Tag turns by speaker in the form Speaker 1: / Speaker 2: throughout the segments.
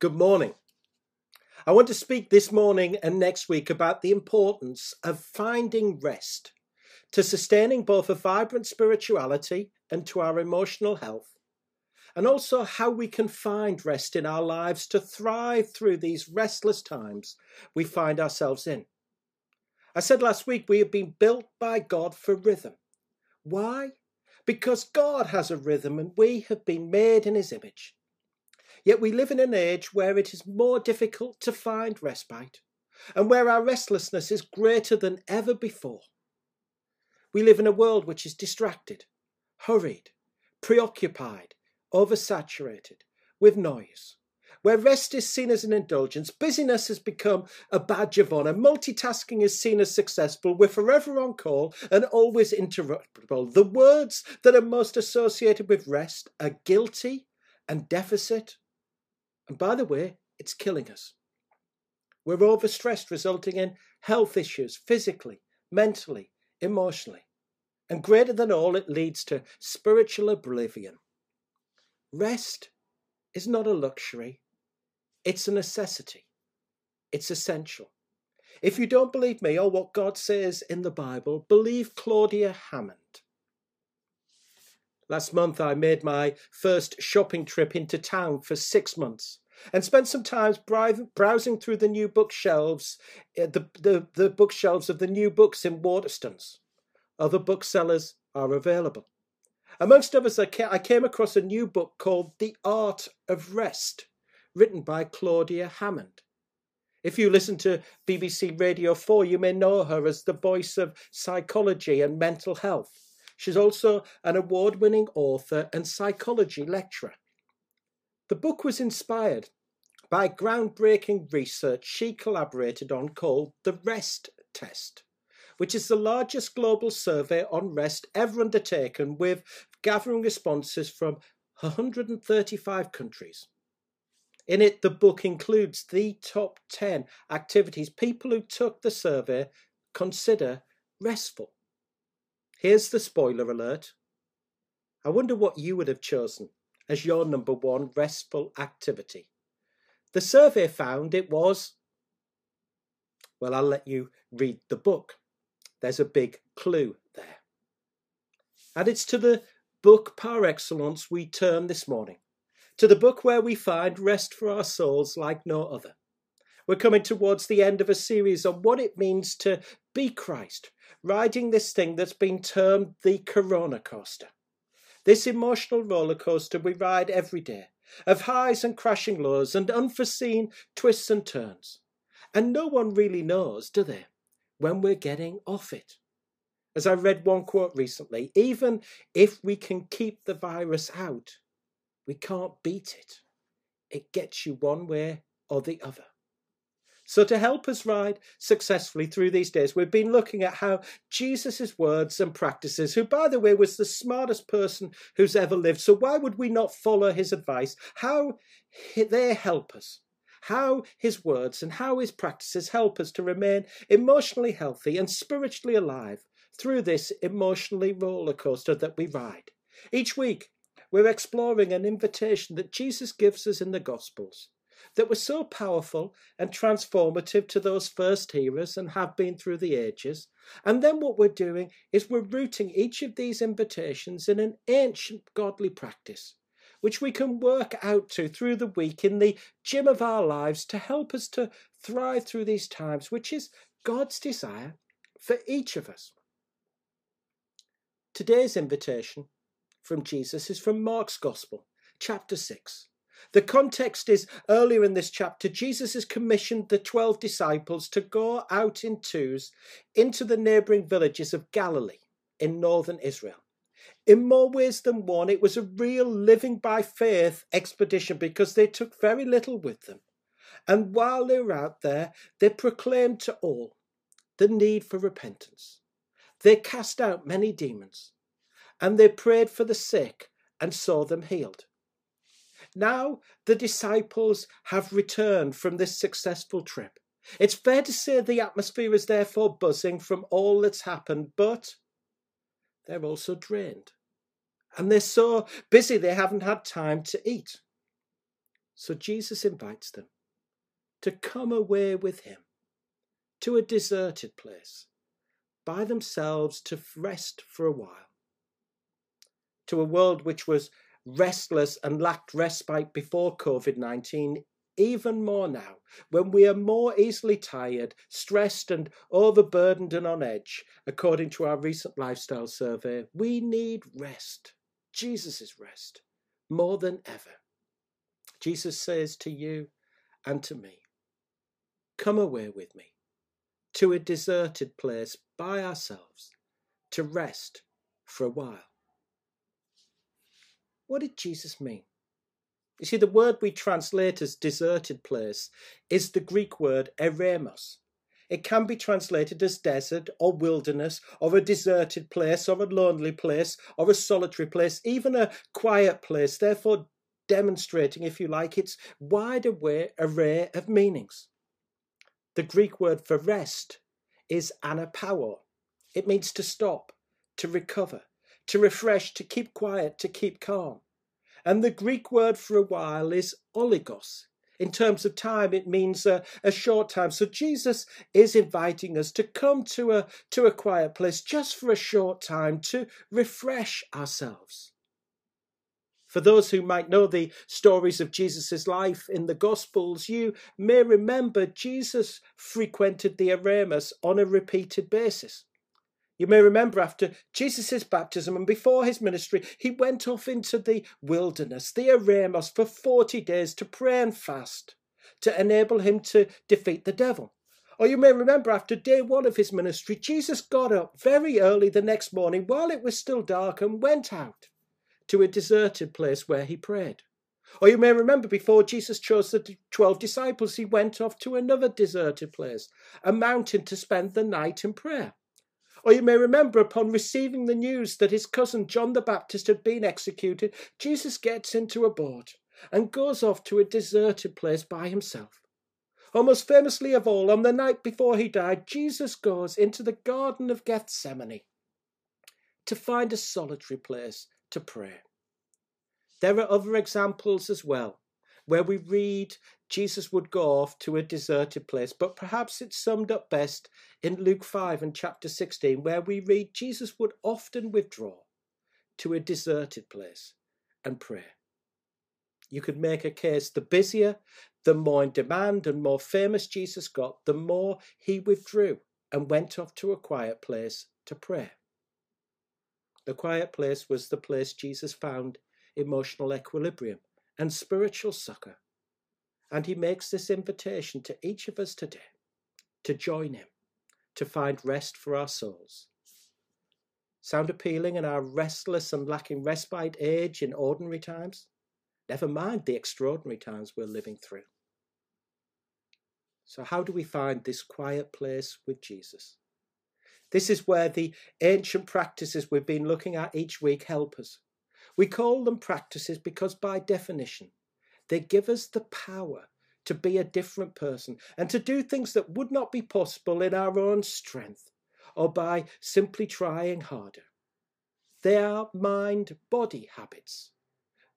Speaker 1: Good morning. I want to speak this morning and next week about the importance of finding rest to sustaining both a vibrant spirituality and to our emotional health, and also how we can find rest in our lives to thrive through these restless times we find ourselves in. I said last week we have been built by God for rhythm. Why? Because God has a rhythm and we have been made in his image. Yet we live in an age where it is more difficult to find respite and where our restlessness is greater than ever before. We live in a world which is distracted, hurried, preoccupied, oversaturated with noise, where rest is seen as an indulgence, busyness has become a badge of honour, multitasking is seen as successful, we're forever on call and always interruptible. The words that are most associated with rest are guilty and deficit and by the way, it's killing us. We're overstressed, resulting in health issues physically, mentally, emotionally. And greater than all, it leads to spiritual oblivion. Rest is not a luxury, it's a necessity. It's essential. If you don't believe me or what God says in the Bible, believe Claudia Hammond. Last month, I made my first shopping trip into town for six months and spent some time browsing through the new bookshelves, eh, the, the, the bookshelves of the new books in Waterstones. Other booksellers are available. Amongst others, I came across a new book called The Art of Rest, written by Claudia Hammond. If you listen to BBC Radio 4, you may know her as the voice of psychology and mental health. She's also an award winning author and psychology lecturer. The book was inspired by groundbreaking research she collaborated on called the REST test, which is the largest global survey on rest ever undertaken with gathering responses from 135 countries. In it, the book includes the top 10 activities people who took the survey consider restful. Here's the spoiler alert. I wonder what you would have chosen as your number one restful activity. The survey found it was. Well, I'll let you read the book. There's a big clue there. And it's to the book par excellence we turn this morning, to the book where we find rest for our souls like no other. We're coming towards the end of a series on what it means to be Christ, riding this thing that's been termed the Corona coaster. This emotional roller coaster we ride every day, of highs and crashing lows and unforeseen twists and turns. And no one really knows, do they, when we're getting off it. As I read one quote recently, even if we can keep the virus out, we can't beat it. It gets you one way or the other. So, to help us ride successfully through these days, we've been looking at how Jesus' words and practices, who, by the way, was the smartest person who's ever lived, so why would we not follow his advice? How they help us, how his words and how his practices help us to remain emotionally healthy and spiritually alive through this emotionally roller coaster that we ride. Each week, we're exploring an invitation that Jesus gives us in the Gospels that were so powerful and transformative to those first hearers and have been through the ages. And then what we're doing is we're rooting each of these invitations in an ancient godly practice, which we can work out to through the week in the gym of our lives to help us to thrive through these times, which is God's desire for each of us. Today's invitation from Jesus is from Mark's Gospel, chapter 6. The context is earlier in this chapter, Jesus has commissioned the 12 disciples to go out in twos into the neighboring villages of Galilee in northern Israel. In more ways than one, it was a real living by faith expedition because they took very little with them. And while they were out there, they proclaimed to all the need for repentance. They cast out many demons and they prayed for the sick and saw them healed. Now the disciples have returned from this successful trip. It's fair to say the atmosphere is therefore buzzing from all that's happened, but they're also drained. And they're so busy they haven't had time to eat. So Jesus invites them to come away with him to a deserted place by themselves to rest for a while. To a world which was restless and lacked respite before COVID 19, even more now, when we are more easily tired, stressed, and overburdened and on edge, according to our recent lifestyle survey, we need rest. Jesus' rest, more than ever. Jesus says to you and to me, Come away with me to a deserted place by ourselves to rest for a while. What did Jesus mean? You see, the word we translate as deserted place is the Greek word eremos. It can be translated as desert or wilderness or a deserted place or a lonely place or a solitary place, even a quiet place, therefore demonstrating, if you like, its wide array of meanings. The Greek word for rest is anapauo. It means to stop, to recover, to refresh, to keep quiet, to keep calm. And the Greek word for a while is oligos. In terms of time, it means a, a, short time. So Jesus is inviting us to come to a, to a quiet place just for a short time to refresh ourselves. For those who might know the stories of Jesus' life in the Gospels, you may remember Jesus frequented the Eremos on a repeated basis. You may remember after Jesus' baptism and before his ministry, he went off into the wilderness, the Eremos, for 40 days to pray and fast to enable him to defeat the devil. Or you may remember after day one of his ministry, Jesus got up very early the next morning while it was still dark and went out to a deserted place where he prayed. Or you may remember before Jesus chose the 12 disciples, he went off to another deserted place, a mountain to spend the night in prayer. Or you may remember upon receiving the news that his cousin John the Baptist had been executed, Jesus gets into a boat and goes off to a deserted place by himself. Or most famously of all, on the night before he died, Jesus goes into the Garden of Gethsemane to find a solitary place to pray. There are other examples as well where we read Jesus would go off to a deserted place, but perhaps it's summed up best in Luke 5 and chapter 16, where we read Jesus would often withdraw to a deserted place and pray. You could make a case the busier, the more in demand and more famous Jesus got, the more he withdrew and went off to a quiet place to pray. The quiet place was the place Jesus found emotional equilibrium and spiritual succor. And he makes this invitation to each of us today to join him, to find rest for our souls. Sound appealing in our restless and lacking respite age in ordinary times? Never mind the extraordinary times we're living through. So, how do we find this quiet place with Jesus? This is where the ancient practices we've been looking at each week help us. We call them practices because, by definition, they give us the power to be a different person and to do things that would not be possible in our own strength or by simply trying harder. They are mind body habits,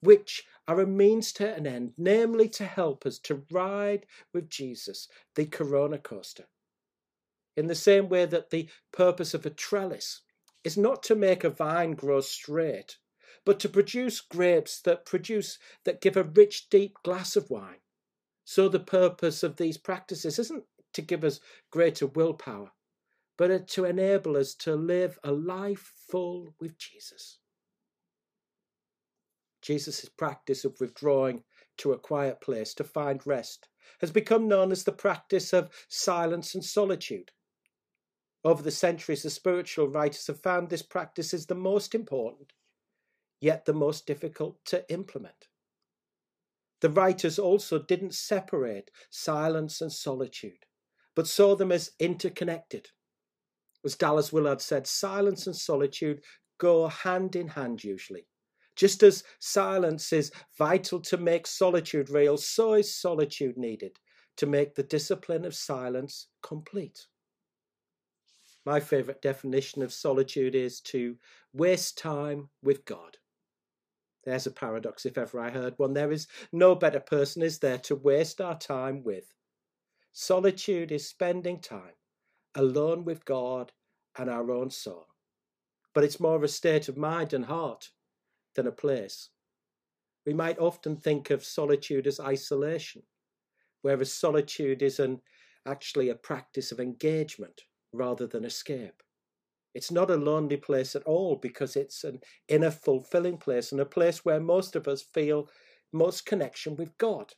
Speaker 1: which are a means to an end, namely to help us to ride with Jesus, the Corona coaster in the same way that the purpose of a trellis is not to make a vine grow straight, but to produce grapes that produce that give a rich, deep glass of wine. So the purpose of these practices isn't to give us greater willpower, but to enable us to live a life full with Jesus. Jesus' practice of withdrawing to a quiet place to find rest has become known as the practice of silence and solitude. Over the centuries, the spiritual writers have found this practice is the most important, yet the most difficult to implement. The writers also didn't separate silence and solitude, but saw them as interconnected. As Dallas Willard said, silence and solitude go hand in hand usually. Just as silence is vital to make solitude real, so is solitude needed to make the discipline of silence complete. My favourite definition of solitude is to waste time with God. There's a paradox if ever I heard one. There is no better person, is there, to waste our time with. Solitude is spending time alone with God and our own soul. But it's more a state of mind and heart than a place. We might often think of solitude as isolation, whereas solitude is an, actually a practice of engagement rather than escape. It's not a lonely place at all because it's an inner fulfilling place and a place where most of us feel most connection with God.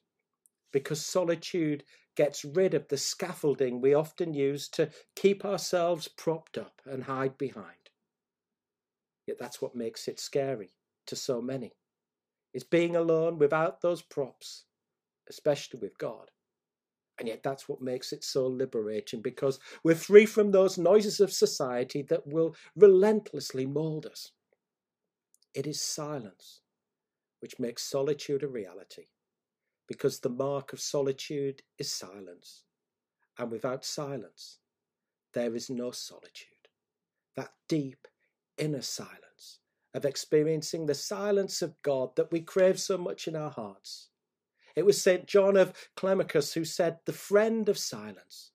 Speaker 1: Because solitude gets rid of the scaffolding we often use to keep ourselves propped up and hide behind. Yet that's what makes it scary to so many. Is being alone without those props, especially with God. And yet that's what makes it so liberating because we're free from those noises of society that will relentlessly mold us. It is silence which makes solitude a reality because the mark of solitude is silence. And without silence, there is no solitude. That deep inner silence of experiencing the silence of God that we crave so much in our hearts it was St. John of Climacus who said, The friend of silence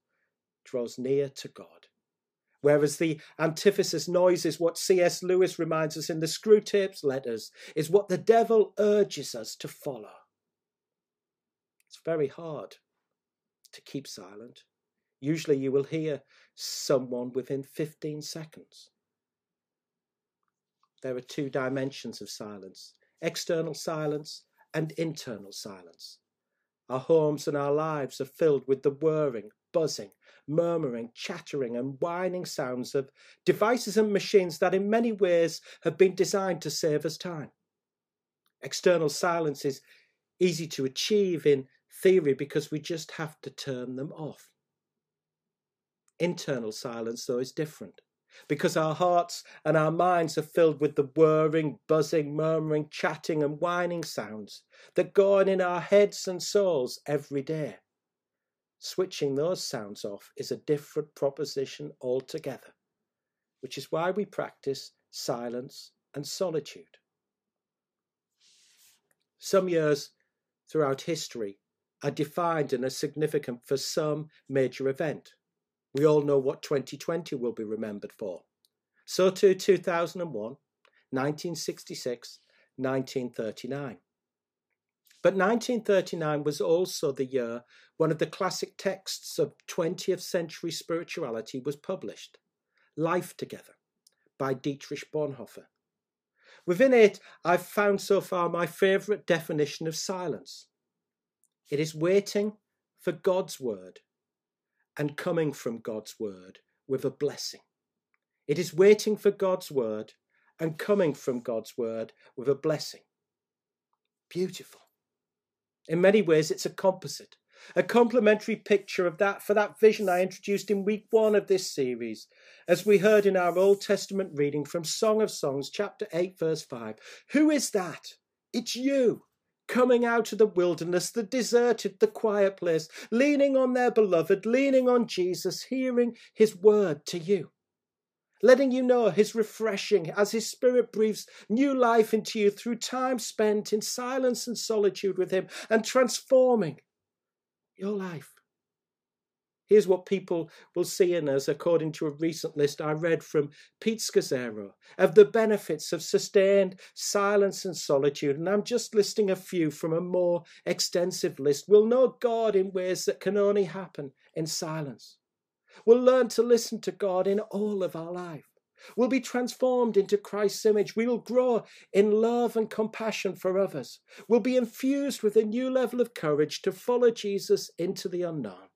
Speaker 1: draws near to God. Whereas the antithesis noise is what C.S. Lewis reminds us in the Screwtape's letters, is what the devil urges us to follow. It's very hard to keep silent. Usually you will hear someone within 15 seconds. There are two dimensions of silence external silence and internal silence. Our homes and our lives are filled with the whirring, buzzing, murmuring, chattering, and whining sounds of devices and machines that, in many ways, have been designed to save us time. External silence is easy to achieve in theory because we just have to turn them off. Internal silence, though, is different because our hearts and our minds are filled with the whirring, buzzing, murmuring, chatting, and whining sounds that go on in our heads and souls every day. Switching those sounds off is a different proposition altogether, which is why we practice silence and solitude. Some years throughout history are defined and are significant for some major event. We all know what 2020 will be remembered for. So too 2001, 1966, 1939. But 1939 was also the year one of the classic texts of 20th century spirituality was published, Life Together, by Dietrich Bonhoeffer. Within it, I've found so far my favourite definition of silence. It is waiting for God's word and coming from God's word with a blessing. It is waiting for God's word and coming from God's word with a blessing. Beautiful. In many ways, it's a composite, a complementary picture of that for that vision I introduced in week one of this series, as we heard in our Old Testament reading from Song of Songs, chapter 8, verse 5. Who is that? It's you coming out of the wilderness, the deserted, the quiet place, leaning on their beloved, leaning on Jesus, hearing his word to you. Letting you know his refreshing as his spirit breathes new life into you through time spent in silence and solitude with him and transforming your life. Here's what people will see in us, according to a recent list I read from Pete Scazzero, of the benefits of sustained silence and solitude. And I'm just listing a few from a more extensive list. We'll know God in ways that can only happen in silence. We'll learn to listen to God in all of our life. We'll be transformed into Christ's image. We will grow in love and compassion for others. We'll be infused with a new level of courage to follow Jesus into the unknown.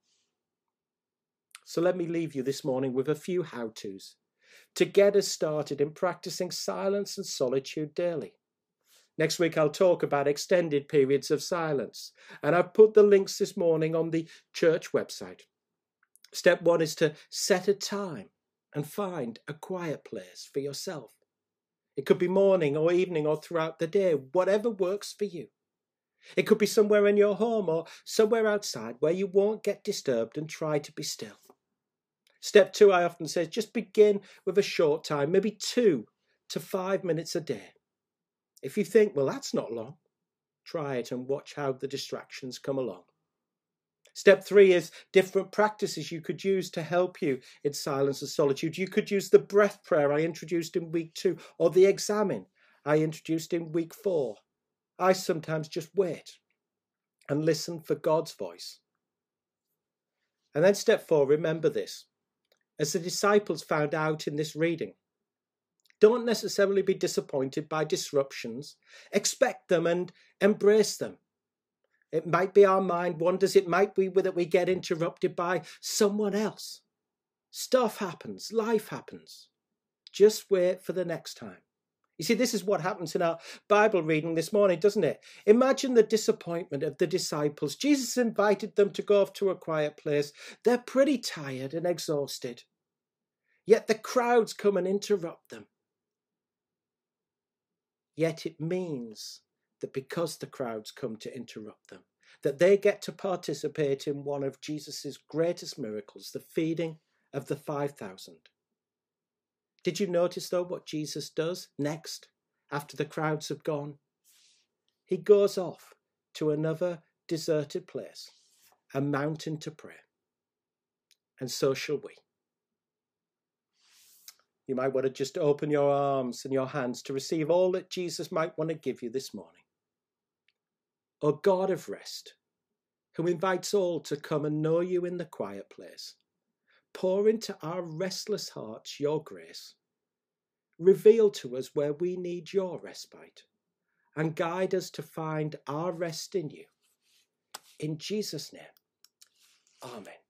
Speaker 1: So let me leave you this morning with a few how to's to get us started in practicing silence and solitude daily. Next week, I'll talk about extended periods of silence, and I've put the links this morning on the church website. Step one is to set a time and find a quiet place for yourself. It could be morning or evening or throughout the day, whatever works for you. It could be somewhere in your home or somewhere outside where you won't get disturbed and try to be still. Step two, I often say, just begin with a short time, maybe two to five minutes a day. If you think, well, that's not long, try it and watch how the distractions come along. Step three is different practices you could use to help you in silence and solitude. You could use the breath prayer I introduced in week two, or the examen I introduced in week four. I sometimes just wait and listen for God's voice. And then step four, remember this. As the disciples found out in this reading, don't necessarily be disappointed by disruptions. Expect them and embrace them. It might be our mind wanders, it might be that we get interrupted by someone else. Stuff happens, life happens. Just wait for the next time. You see, this is what happens in our Bible reading this morning, doesn't it? Imagine the disappointment of the disciples. Jesus invited them to go off to a quiet place. They're pretty tired and exhausted. Yet the crowds come and interrupt them. Yet it means that because the crowds come to interrupt them, that they get to participate in one of Jesus' greatest miracles, the feeding of the 5,000. Did you notice, though, what Jesus does next after the crowds have gone? He goes off to another deserted place, a mountain to pray. And so shall we. You might want to just open your arms and your hands to receive all that Jesus might want to give you this morning. O God of rest, who invites all to come and know you in the quiet place, pour into our restless hearts your grace. Reveal to us where we need your respite and guide us to find our rest in you. In Jesus' name, Amen.